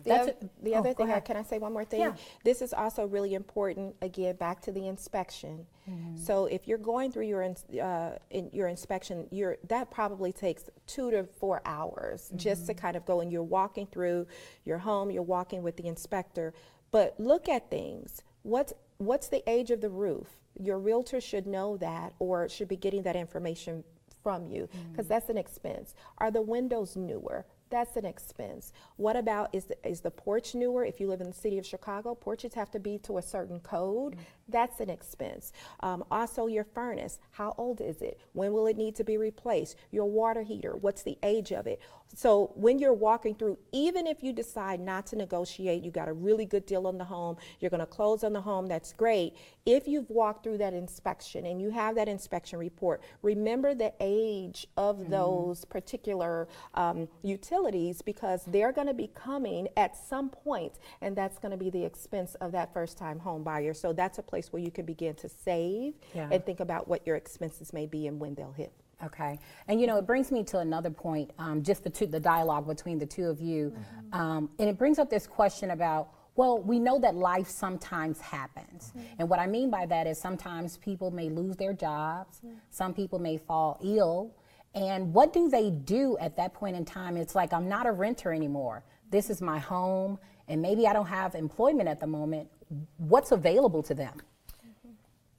The, That's it. the Oh, other thing, I- can I say one more thing? Yeah. This is also really important, again, back to the inspection. Mm-hmm. So if you're going through your, ins- uh, in your inspection, you're, that probably takes two to four hours just to mm-hmm. kind of go and you're walking through your home, you're walking with the inspector. But look at things. What's, what's the age of the roof? Your realtor should know that or should be getting that information from you mm-hmm. because that's an expense. Are the windows newer? That's an expense. What about is the, is the porch newer? If you live in the city of Chicago, porches have to be to a certain code. That's an expense. Um, also, your furnace. How old is it? When will it need to be replaced? Your water heater. What's the age of it? So when you're walking through, even if you decide not to negotiate, you got a really good deal on the home. You're going to close on the home. That's great. If you've walked through that inspection and you have that inspection report, remember the age of those particular um, utilities because they're going to be coming at some point, and that's going to be the expense of that first-time home buyer. So that's a place where you can begin to save Yeah. and think about what your expenses may be and when they'll hit. Okay, and you know, it brings me to another point, um, just the two, the dialogue between the two of you, um, and it brings up this question about. Well, we know that life sometimes happens. And what I mean by that is sometimes people may lose their jobs, some people may fall ill. And what do they do at that point in time? It's like, I'm not a renter anymore. This is my home, and maybe I don't have employment at the moment. What's available to them?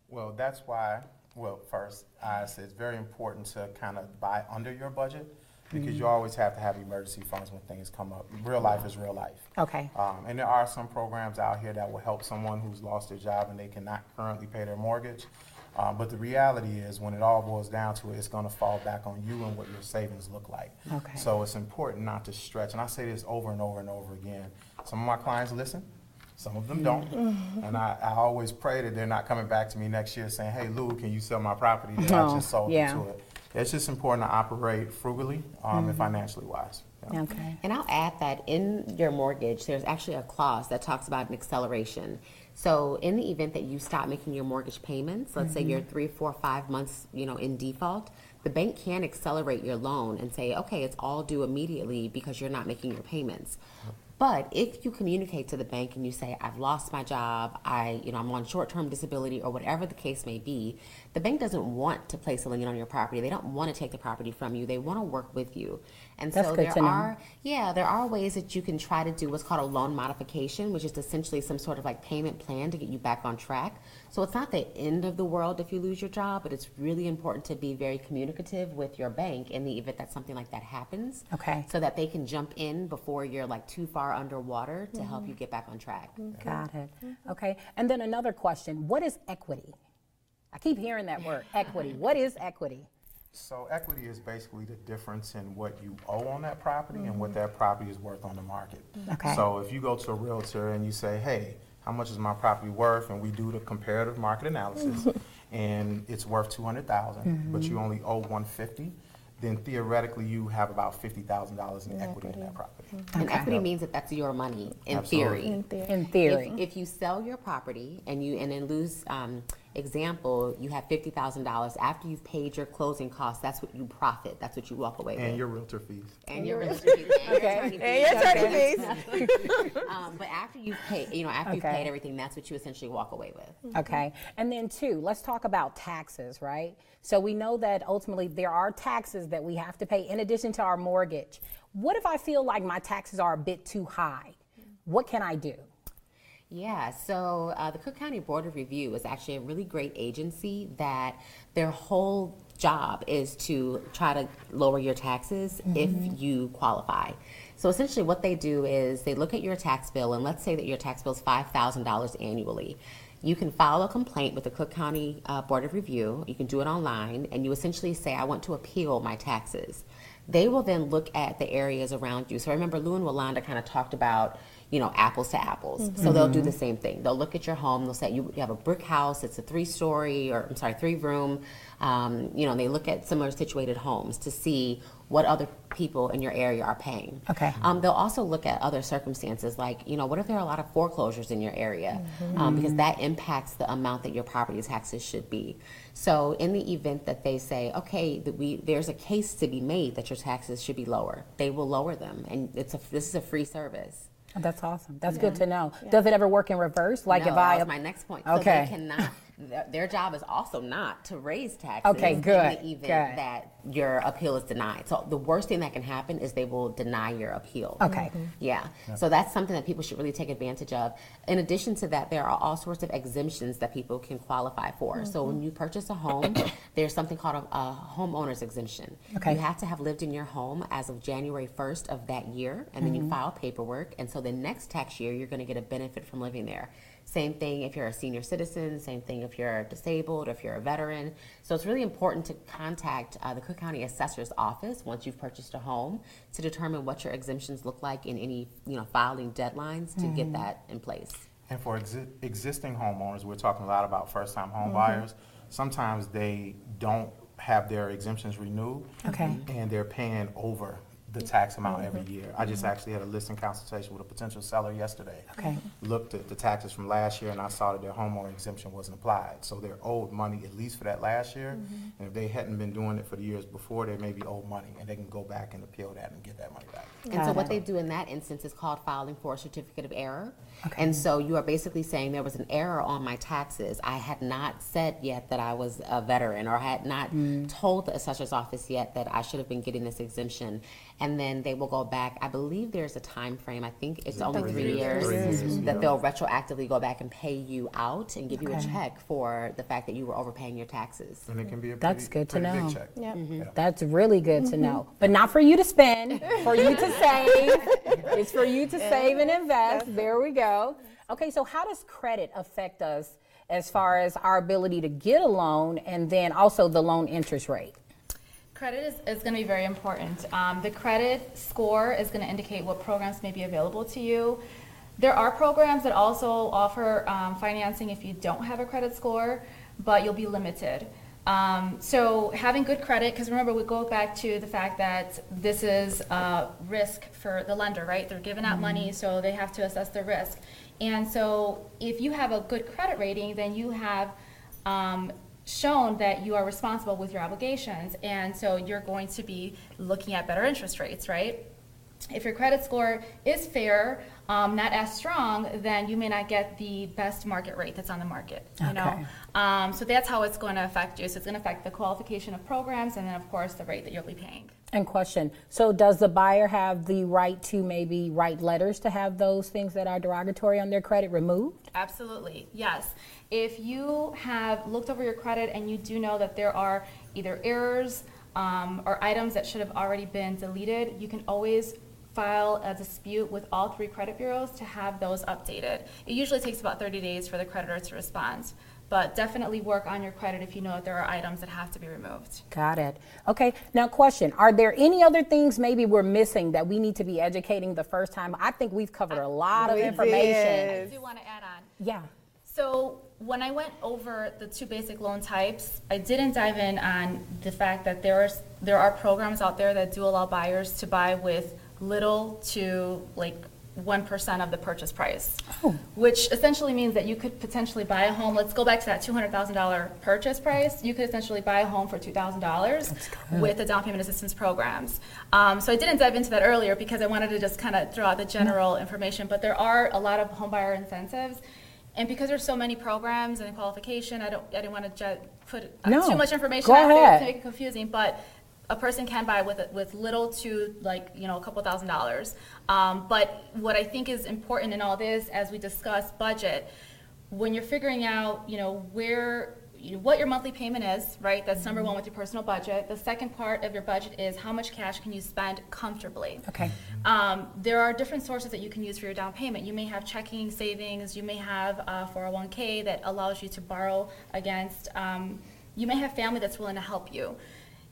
Well, that's why, well, first, I said it's very important to kind of buy under your budget because you always have to have emergency funds when things come up. Real life is real life. Okay. Um, and there are some programs out here that will help someone who's lost their job and they cannot currently pay their mortgage. Um, but the reality is, when it all boils down to it, it's going to fall back on you and what your savings look like. Okay. So it's important not to stretch. And I say this over and over and over again. Some of my clients listen, some of them don't. And I, I always pray that they're not coming back to me next year saying, hey, Lou, can you sell my property that I just sold yeah. to it? It's just important to operate frugally um, and financially wise. Yeah. Okay. And I'll add that in your mortgage, there's actually a clause that talks about an acceleration. So in the event that you stop making your mortgage payments, let's say you're three, four, five months, you know, in default, the bank can accelerate your loan and say, okay, it's all due immediately because you're not making your payments. But if you communicate to the bank and you say, I've lost my job, I, you know, I'm on short-term disability or whatever the case may be, the bank doesn't want to place a lien on your property. They don't want to take the property from you. They want to work with you. And That's so good there to know. are, yeah, there are ways that you can try to do what's called a loan modification, which is essentially some sort of like payment plan to get you back on track. So it's not the end of the world if you lose your job, but it's really important to be very communicative with your bank in the event that something like that happens. Okay. So that they can jump in before you're like too far underwater to help mm-hmm. you get back on track. Mm-hmm. Got it. Mm-hmm. Okay. And then another question What is equity? I keep hearing that word, equity. What is equity? So equity is basically the difference in what you owe on that property and what that property is worth on the market. Okay. So if you go to a realtor and you say, hey, how much is my property worth? And we do the comparative market analysis [LAUGHS] and it's worth two hundred thousand, but you only owe one fifty, then theoretically you have about fifty thousand dollars in equity in that property. And equity means that that's your money in Absolutely. theory. In theory. In theory. If, if you sell your property and you and then lose, um, example, you have fifty thousand dollars after you've paid your closing costs. That's what you profit. That's what you walk away And with. your realtor fees. and your realtor fees. [LAUGHS] and your Okay. attorney And fees. your attorney [LAUGHS] Um, but after you've paid, you know, after you've Okay. paid everything, that's what you essentially walk away with. Okay. And then, two, let's talk about taxes, right? So we know that ultimately there are taxes that we have to pay in addition to our mortgage. What if I feel like my taxes are a bit too high? What can I do? Yeah, so uh, the Cook County Board of Review is actually a really great agency that their whole job is to try to lower your taxes if you qualify. So essentially, what they do is they look at your tax bill, and let's say that your tax bill is $5,000 annually. You can file a complaint with the Cook County uh, Board of Review. You can do it online, and you essentially say, I want to appeal my taxes. They will then look at the areas around you. So I remember Lou and Walanda kind of talked about, you know, apples to apples. So they'll do the same thing. They'll look at your home. They'll say you, you have a brick house. It's a three-story, or I'm sorry, three-room. Um, you know, they look at similar situated homes to see what other people in your area are paying. Okay. Um, they'll also look at other circumstances, like you know, what if there are a lot of foreclosures in your area, um, because that impacts the amount that your property taxes should be. So, in the event that they say, okay, that we there's a case to be made that your taxes should be lower, they will lower them, and it's a this is a free service. That's awesome. That's good to know. Does it ever work in reverse? Like no, if that I was my next point. So Okay. they cannot. Their, their job is also not to raise taxes. Okay, good, In the event good. that your appeal is denied. So the worst thing that can happen is they will deny your appeal. Okay. Mm-hmm. Mm-hmm. Yeah. So that's something that people should really take advantage of. In addition to that, there are all sorts of exemptions that people can qualify for. So mm-hmm. when you purchase a home, [COUGHS] there's something called a, a homeowner's exemption. Okay. You have to have lived in your home as of January 1st of that year, and then you file paperwork. And so the next tax year, you're going to get a benefit from living there. Same thing if you're a senior citizen, same thing if you're disabled, or if you're a veteran. So it's really important to contact uh, the Cook County Assessor's Office once you've purchased a home to determine what your exemptions look like in any, you know, filing deadlines to get that in place. And for exi- existing homeowners, we're talking a lot about first-time home buyers. Sometimes they don't have their exemptions renewed. Okay. And they're paying over the tax amount every year. I just actually had a listing consultation with a potential seller yesterday. Okay. Looked at the taxes from last year and I saw that their homeowner exemption wasn't applied. So they're owed money at least for that last year. And if they hadn't been doing it for the years before, they may be owed money and they can go back and appeal that and get that money back. And so what they do in that instance is called filing for a certificate of error. And so you are basically saying there was an error on my taxes. I had not said yet that I was a veteran or had not told the assessor's office yet that I should have been getting this exemption. And then they will go back. I believe there's a time frame. I think it's only three three years? years, Three years, mm-hmm. that they'll retroactively go back and pay you out and give you a Okay. check for the fact that you were overpaying your taxes. And it can be a That's pretty, good to pretty know. big check. Yep. Mm-hmm. Yeah. That's really good to know. Mm-hmm. But not for you to spend, for you to save. [LAUGHS] It's for you to save and invest. There we go. Okay, so how does credit affect us as far as our ability to get a loan and then also the loan interest rate? Credit is, is going to be very important. Um, the credit score is going to indicate what programs may be available to you. There are programs that also offer um, financing if you don't have a credit score, but you'll be limited. Um, so having good credit, because remember we go back to the fact that this is a risk for the lender, right? They're giving out money, so they have to assess the risk. And so if you have a good credit rating, then you have um, shown that you are responsible with your obligations, and so you're going to be looking at better interest rates, right? If your credit score is fair, um, not as strong, then you may not get the best market rate that's on the market. You know, um, so that's how it's going to affect you. So it's going to affect the qualification of programs, and then of course the rate that you'll be paying. And question, so does the buyer have the right to maybe write letters to have those things that are derogatory on their credit removed? Absolutely, yes. If you have looked over your credit and you do know that there are either errors um, or items that should have already been deleted, you can always file a dispute with all three credit bureaus to have those updated. It usually takes about 30 days for the creditor to respond, but definitely work on your credit if you know that there are items that have to be removed. Got it. Okay, now question, are there any other things maybe we're missing that we need to be educating the first time? I think we've covered a lot of We information. I do want to add on. Yeah, So when I went over the two basic loan types, I didn't dive in on the fact that there are, there are programs out there that do allow buyers to buy with little to like one percent of the purchase price. Which essentially means that you could potentially buy a home, let's go back to that two hundred thousand dollar purchase price, you could essentially buy a home for two thousand dollars with the down payment assistance programs. Um, so I didn't dive into that earlier because I wanted to just kind of throw out the general information, but there are a lot of home buyer incentives. And because there's so many programs and qualification, I don't, I didn't want to ju- put uh, No, too much information go out there ahead. to make it confusing, but a person can buy with, with little to like, you know, a couple thousand dollars. Um, but what I think is important in all this, as we discuss budget, when you're figuring out, you know, where, you what your monthly payment is, right? That's number one with your personal budget. The second part of your budget is how much cash can you spend comfortably? okay. Um, there are different sources that you can use for your down payment. You may have checking, savings, you may have a 401k that allows you to borrow against, um, you may have family that's willing to help you.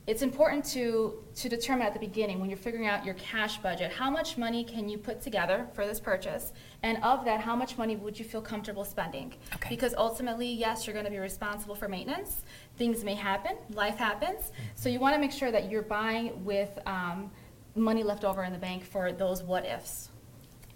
It's important to, to determine at the beginning, when you're figuring out your cash budget, how much money can you put together for this purchase? And of that, how much money would you feel comfortable spending? Okay. Because ultimately, yes, you're gonna be responsible for maintenance. Things may happen, life happens. So you wanna make sure that you're buying with, um, money left over in the bank for those what ifs.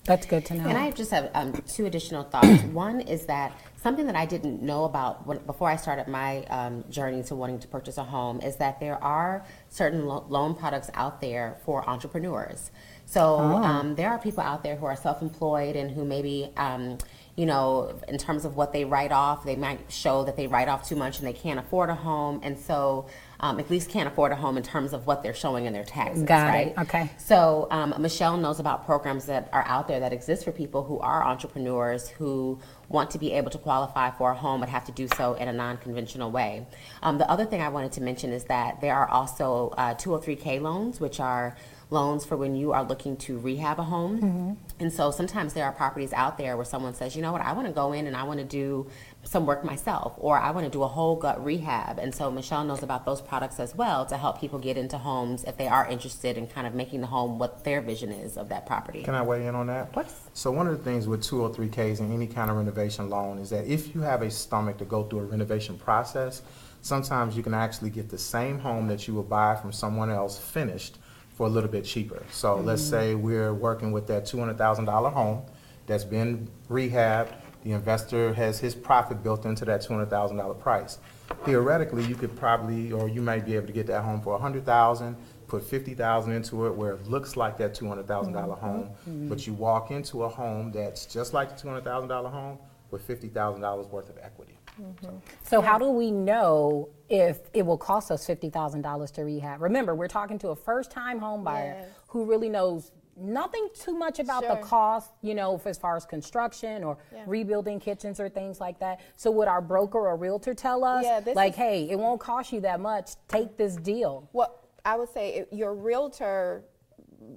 That's good to know. And I just have um, two additional thoughts. One is that something that I didn't know about when, before I started my um, journey to wanting to purchase a home is that there are certain lo- loan products out there for entrepreneurs. So um, there are people out there who are self-employed and who maybe, um, you know, in terms of what they write off, they might show that they write off too much and they can't afford a home, and so um, at least can't afford a home in terms of what they're showing in their taxes. Got it. right? Okay. So um, Michelle knows about programs that are out there that exist for people who are entrepreneurs who want to be able to qualify for a home but have to do so in a non-conventional way. Um, the other thing I wanted to mention is that there are also uh, 203k loans, which are loans for when you are looking to rehab a home. And so sometimes there are properties out there where someone says, you know what, I want to go in and I want to do some work myself, or I want to do a whole gut rehab. And so Michelle knows about those products as well to help people get into homes if they are interested in kind of making the home what their vision is of that property. Can I weigh in on that? course. So one of the things with 203Ks and any kind of renovation loan is that if you have a stomach to go through a renovation process, sometimes you can actually get the same home that you would buy from someone else finished for a little bit cheaper. So let's mm-hmm. say we're working with that $200,000 home that's been rehabbed, the investor has his profit built into that $200,000 price. Theoretically, you could probably, or you might be able to get that home for 100,000, put 50,000 into it where it looks like that $200,000 mm-hmm. home, mm-hmm. but you walk into a home that's just like the $200,000 home with $50,000 worth of equity. Mm-hmm. So how do we know if it will cost us fifty thousand dollars to rehab? Remember, we're talking to a first-time home buyer Yes. who really knows nothing too much about the Sure. cost, you know, as far as construction or Yeah. rebuilding kitchens or things like that. So would our broker or realtor tell us, Yeah, this like, is- hey, it won't cost you that much, take this deal? Well, I would say if your realtor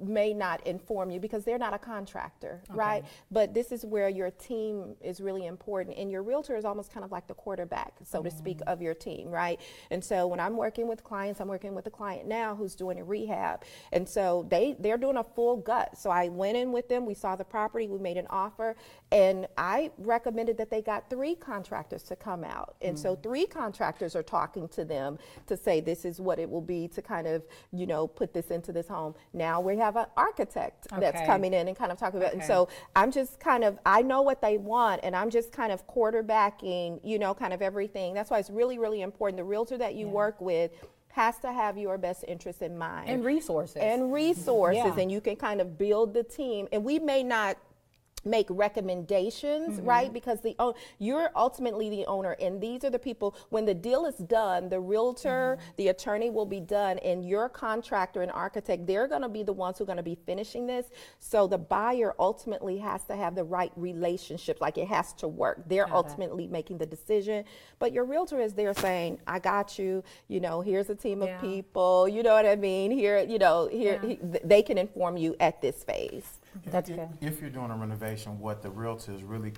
may not inform you because they're not a contractor, right? But this is where your team is really important, and your realtor is almost kind of like the quarterback, so to speak, mm. of your team, right? And so when I'm working with clients, I'm working with a client now who's doing a rehab, and so they they're doing a full gut. So I went in with them, we saw the property, we made an offer, and I recommended that they got three contractors to come out, and so mm. three contractors are talking to them to say this is what it will be to kind of you know put this into this home. Now we have an architect that's coming in and kind of talking about, and so I'm just kind of I know what they want, and I'm just kind of quarterbacking, you know, kind of everything. That's why it's really really important. The realtor that you work with has to have your best interest in mind And resources. and resources Yeah. and you can kind of build the team and we may not make recommendations Mm-hmm. right because the own you're ultimately the owner and these are the people when the deal is done the realtor Mm-hmm. the attorney will be done and your contractor and architect they're going to be the ones who are going to be finishing this so the buyer ultimately has to have the right relationships like it has to work they're Got it. ultimately making the decision but your realtor is there saying i got you you know here's a team of people you know what i mean here you know here Yeah. he- they can inform you at this phase That's If- good. If you're doing a renovation, what the realtor is really,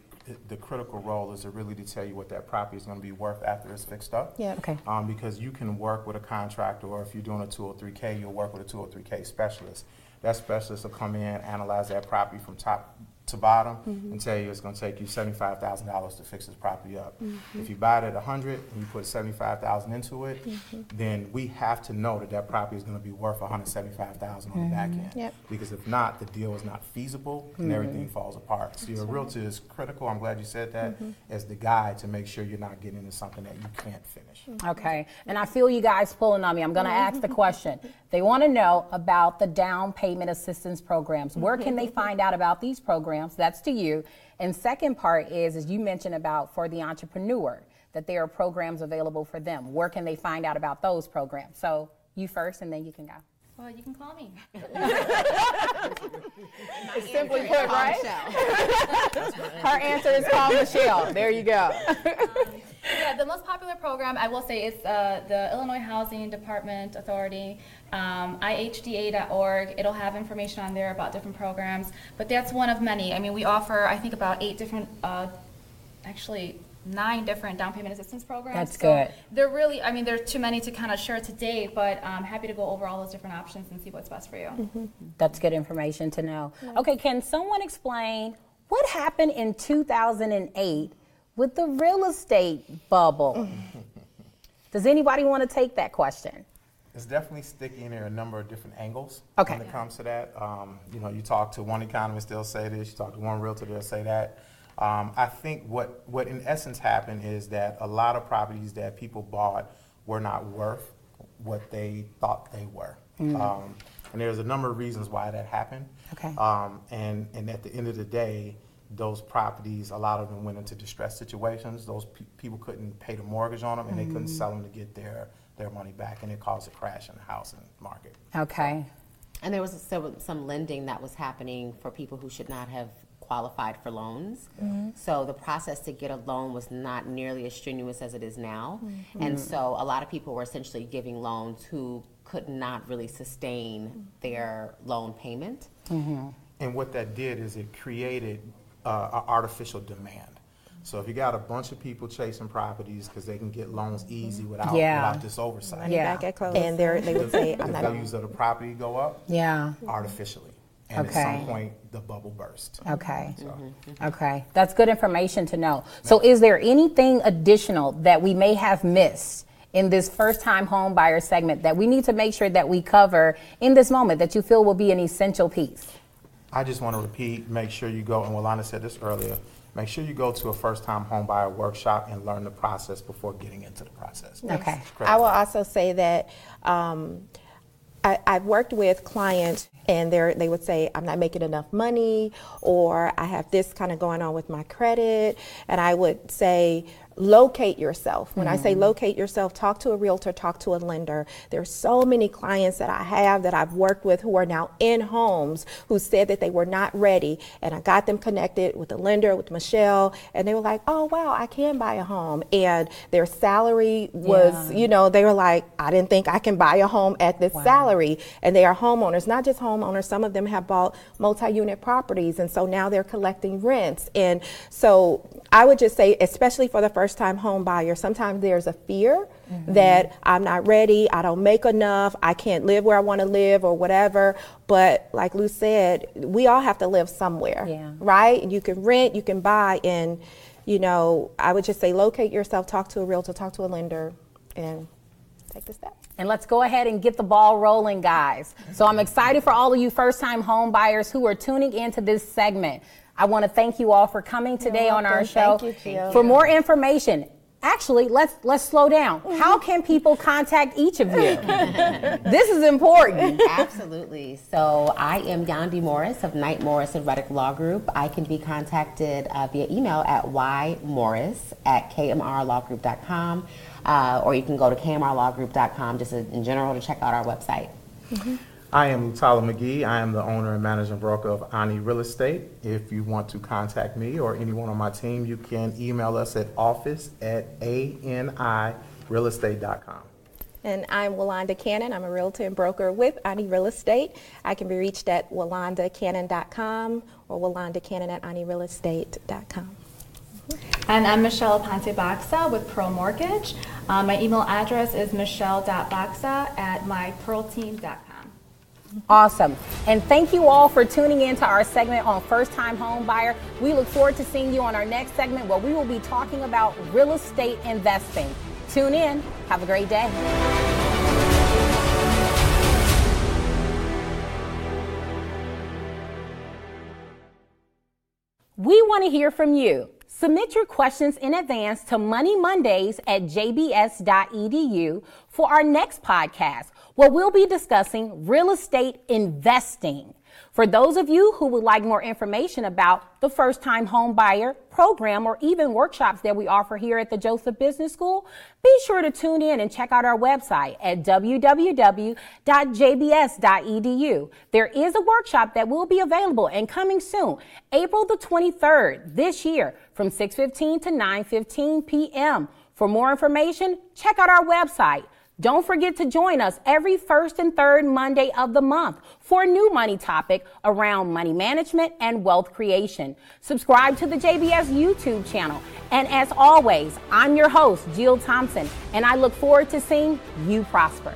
the critical role is to really to tell you what that property is gonna be worth after it's fixed up. Yeah. Okay. Um, because you can work with a contractor, or if you're doing a two oh three K, you'll work with a two oh three K specialist. That specialist will come in, analyze that property from top to bottom, and mm-hmm. tell you it's gonna take you seventy-five thousand dollars to fix this property up. Mm-hmm. If you buy it at a hundred, and you put seventy-five thousand into it, mm-hmm. then we have to know that that property is gonna be worth a hundred seventy-five thousand on the back end. Yep. Because if not, the deal is not feasible and everything falls apart. So your realtor is critical, I'm glad you said that, as the guide to make sure you're not getting into something that you can't finish. Okay, and I feel you guys pulling on me. I'm going to ask the question. They want to know about the down payment assistance programs. Where can they find out about these programs? So that's to you. And second part is, as you mentioned about for the entrepreneur, that there are programs available for them. Where can they find out about those programs? So you first, and then you can go. Well, you can call me. [LAUGHS] [LAUGHS] simply put right her answer is call michelle there you go [LAUGHS] Yeah, the most popular program, I will say, is uh, the Illinois Housing Development Authority, um, ihda.org. It'll have information on there about different programs, but that's one of many. I mean, we offer, I think, about eight different, uh, actually, nine different down payment assistance programs. That's So good. They're really, I mean, there's too many to kind of share today, but I'm happy to go over all those different options and see what's best for you. That's good information to know. Okay, can someone explain what happened in 2008 with the real estate bubble? [LAUGHS] Does anybody want to take that question? It's definitely sticky, in there a number of different angles Okay. when it comes to that. Um, you know, you talk to one economist, they'll say this. You talk to one realtor, they'll say that. Um, I think what what in essence happened is that a lot of properties that people bought were not worth what they thought they were. Um, and there's a number of reasons why that happened. Okay. Um, and, and at the end of the day, those properties, a lot of them went into distress situations. Those pe- people couldn't pay the mortgage on them, and they couldn't sell them to get their, their money back, and it caused a crash in the housing market. Okay. And there was some, some lending that was happening for people who should not have qualified for loans. Mm-hmm. So the process to get a loan was not nearly as strenuous as it is now. Mm-hmm. And so a lot of people were essentially giving loans who could not really sustain mm-hmm. their loan payment. And what that did is it created uh, an artificial demand. So if you got a bunch of people chasing properties because they can get loans easy without, Yeah. without this oversight, Yeah. back at close and they're, they would say the i'm not values of the property go up Yeah. artificially. And Okay. at some point, the bubble burst. Okay. So- Okay. That's good information to know. So, is there anything additional that we may have missed in this first time home buyer segment that we need to make sure that we cover in this moment that you feel will be an essential piece? I just want to repeat, make sure you go, and Walanda said this earlier, make sure you go to a first-time home buyer workshop and learn the process before getting into the process. Okay. It's I will also say that um, I, I've worked with clients and they would say, I'm not making enough money, or I have this kind of going on with my credit. And I would say, locate yourself. When I say mm-hmm. locate yourself, talk to a realtor, talk to a lender. There's so many clients that I have that I've worked with who are now in homes who said that they were not ready. And I got them connected with a lender, with Michelle, and they were like, oh, wow, I can buy a home. And their salary was, Yeah. you know, they were like, I didn't think I can buy a home at this salary. And they are homeowners, not just homeowners. Some of them have bought multi-unit properties, and so now they're collecting rents. And so I would just say, especially for the first-time home buyer, sometimes there's a fear that mm-hmm. I'm not ready, I don't make enough, I can't live where I want to live, or whatever. But like Lou said, we all have to live somewhere, Yeah. right? You can rent, you can buy, and you know, I would just say, locate yourself, talk to a realtor, talk to a lender, and take the step. And let's go ahead and get the ball rolling, guys. So I'm excited for all of you first time home buyers who are tuning into this segment. I want to thank you all for coming today on our show. welcome. Thank you, Jill. For more information, Actually, let's let's slow down. [LAUGHS] How can people contact each of you? [LAUGHS] this is important. Absolutely. So I am Yandi Morris of Knight Morris and Reddick Law Group. I can be contacted uh, via email at ymorris at kmrlawgroup.com, uh, or you can go to kmrlawgroup.com just in general to check out our website. I am Tyler McGee. I am the owner and managing broker of Ani Real Estate. If you want to contact me or anyone on my team, you can email us at office at anirealestate.com. And I'm Walanda Cannon. I'm a realtor and broker with Ani Real Estate. I can be reached at walandacannon.com or walandacannon at anirealestate.com. And I'm Michelle Ponte Baxa with Pro Mortgage. Um, my email address is michelle.baxa at mypearlteam.com. Awesome. And thank you all for tuning in to our segment on first time home buyer. We look forward to seeing you on our next segment where we will be talking about real estate investing. Tune in. Have a great day. We want to hear from you. Submit your questions in advance to Money Mondays at jbs.edu for our next podcast, where we'll be discussing real estate investing. For those of you who would like more information about the first time home buyer program or even workshops that we offer here at the Joseph Business School, be sure to tune in and check out our website at www.jbs.edu. There is a workshop that will be available and coming soon, April the 23rd this year from 6:15 to 9:15 p.m. For more information, check out our website don't forget to join us every first and third Monday of the month for a new money topic around money management and wealth creation. Subscribe to the JBS YouTube channel. And as always, I'm your host, Jill Thompson, and I look forward to seeing you prosper.